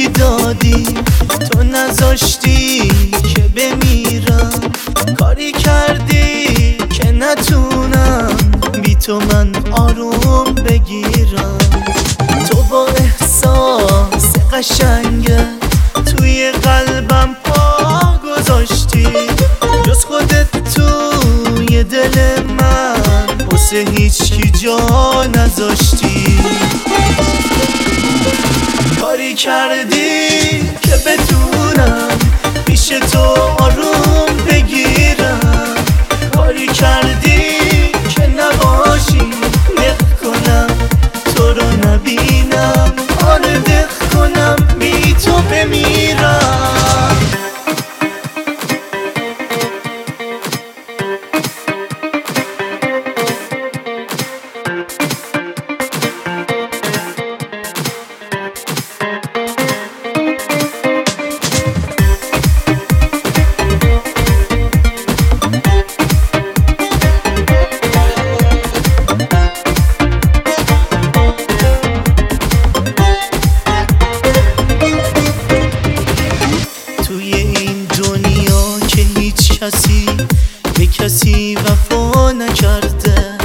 زندگی دادی؟ تو نذاشتی که بمیرم. کاری کردی که نتونم بی تو من آروم بگیرم. تو با احساس قشنگت توی قلبم پا گذاشتی. جز خودت توی دل من واسه هیچکی جا نذاشتی. کاری کردی که بتونم پیش تو آروم بگیرم؟ کاری کردی که نباشی نق کنم تو رو نبینم. آره دق کنم بی تو بمیرم. توی این دنیا که هیچ کسی به کسی وفا نکرده.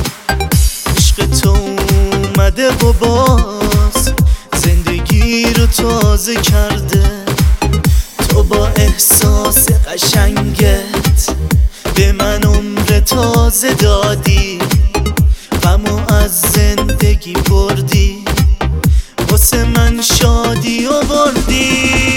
عشق تو اومده و باز زندگی رو تازه کرده. تو با احساس قشنگت به من عمر تازه دادی غمو از زندگی بردی. واسه من شادی آوردی.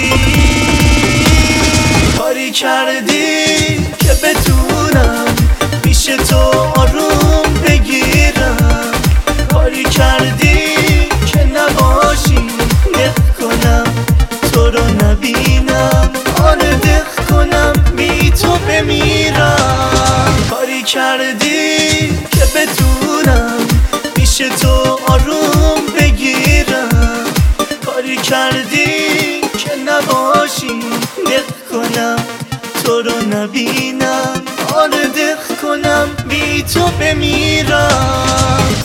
پیش تو آروم بگیرم. کاری کردی که نباشی دق کنم تو رو نبینم. آره دق کنم بی تو بمیرم.